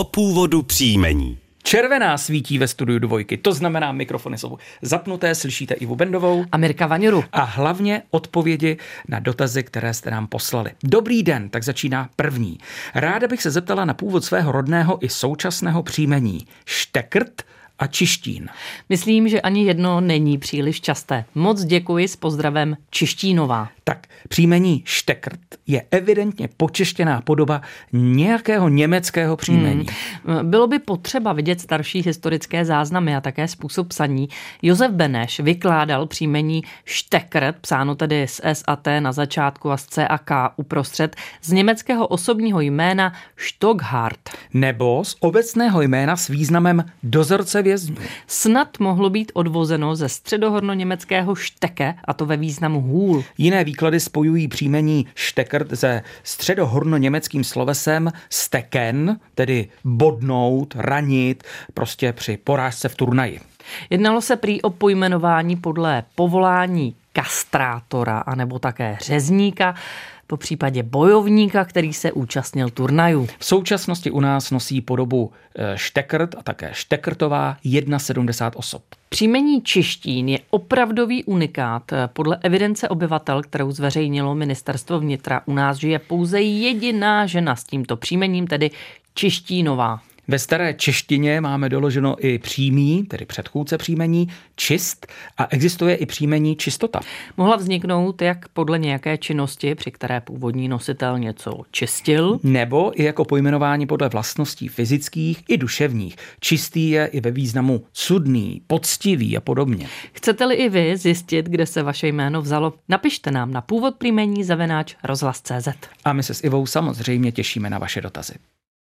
o původu příjmení. Červená svítí ve studiu dvojky, to znamená mikrofony jsou zapnuté, slyšíte Ivu Bendovou. A Mirka Vaňuru. A hlavně odpovědi na dotazy, které jste nám poslali. Dobrý den, tak začíná první. Ráda bych se zeptala na původ svého rodného i současného příjmení. Štekrt a Čištín. Myslím, že ani jedno není příliš časté. Moc děkuji s pozdravem Čištínová. Tak, příjmení Štekrt je evidentně počeštěná podoba nějakého německého příjmení. Hmm. Bylo by potřeba vidět starší historické záznamy a také způsob psaní. Josef Beneš vykládal příjmení Štekrt, psáno tedy s S a T na začátku a s C a K uprostřed, z německého osobního jména Stockhart. Nebo z obecného jména s významem dozorce vězňů. Snad mohlo být odvozeno ze středohorno-německého šteke, a to ve významu hůl. Jiné výklady spojují příjmení štekrt se středohorno-německým slovesem steken, tedy bodnout, ranit, prostě při porážce v turnaji. Jednalo se prý o pojmenování podle povolání kastrátora anebo také řezníka po případě bojovníka, který se účastnil turnajů. V současnosti u nás nosí podobu e, štekrt a také štekrtová 1,70 osob. Příjmení Čištín je opravdový unikát. Podle evidence obyvatel, kterou zveřejnilo ministerstvo vnitra, u nás žije pouze jediná žena s tímto příjmením, tedy Čištínová. Ve staré češtině máme doloženo i přímý, tedy předchůdce příjmení, čist a existuje i příjmení čistota. Mohla vzniknout jak podle nějaké činnosti, při které původní nositel něco čistil, nebo i jako pojmenování podle vlastností fyzických i duševních. Čistý je i ve významu cudný, poctivý a podobně. Chcete-li i vy zjistit, kde se vaše jméno vzalo, napište nám na původ příjmení zavenáč rozhlas.cz. A my se s Ivou samozřejmě těšíme na vaše dotazy.